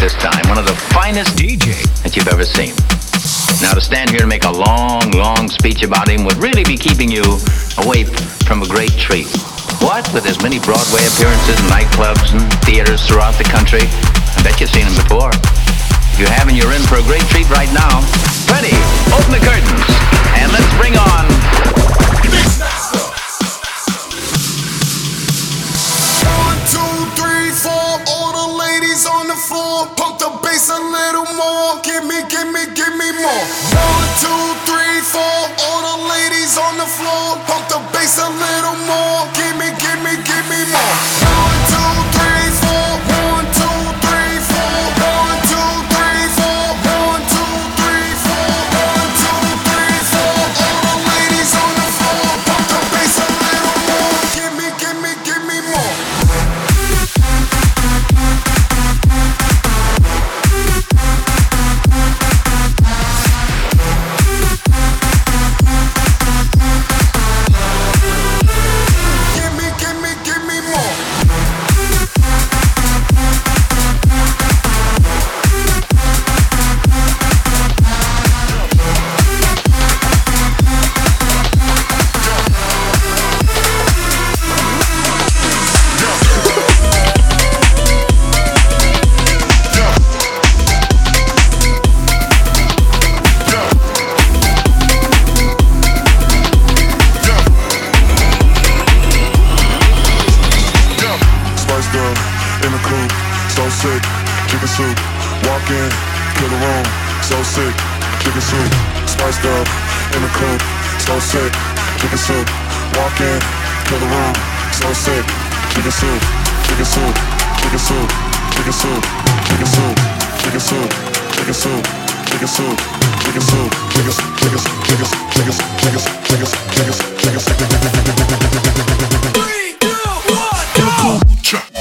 this time. One of the finest DJ that you've ever seen. Now, to stand here and make a long, long speech about him would really be keeping you away from a great treat. What? With as many Broadway appearances, nightclubs, and theaters throughout the country? I bet you've seen him before. If you haven't, you're in for a great treat right now. Ready? Open the curtains. And let's bring on... Pump the bass a little more. Give me, give me, give me more. One, two, three, four. All the ladies on the floor. Pump the bass Chicken soup, chicken soup, chicken soup, chicken soup, chicken soup, chicken soup, chicken soup, chicken soup, chicken soup, chicken chicken chicken chicken chicken chicken chicken chicken Three, two, one, in the coupe. Cha. In the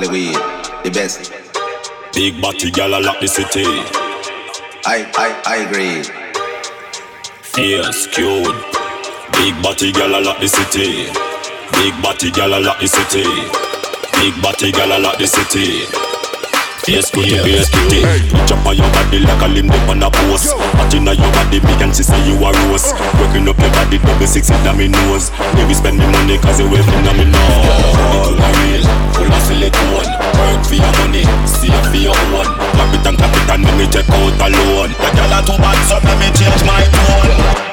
Hollywood, the best. Big body gal lock the city. I, I, I agree. Fierce, cute. Big body gal lock the city. Big body gal lock the city. Big body gal lock the city. Face to the base kitty Touch up on your body like a limb dip on a post Hot inna your body, me can see say you a rose. Working up your body, double six inna me nose. Yeah, we spend me money cause you wave inna me nose. Little a real, full of silicone Work for your money, save for your own. Clap it and clap it and let me check out alone. The girl a too bad so let me change my tone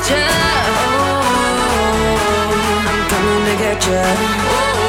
get you. Oh, I'm coming to get you.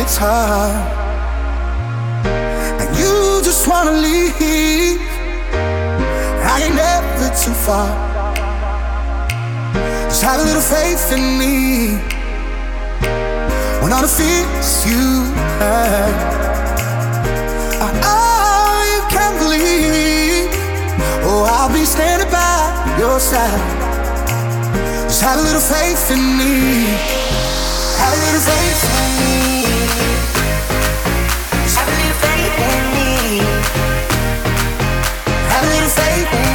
it's hard. And you just wanna leave. I ain't never too far. Just have a little faith in me. When all the fears you had are you can believe, oh, I'll be standing by your side. Just have a little faith in me. Have a little faith in me. Have a little faith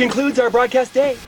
concludes our broadcast day.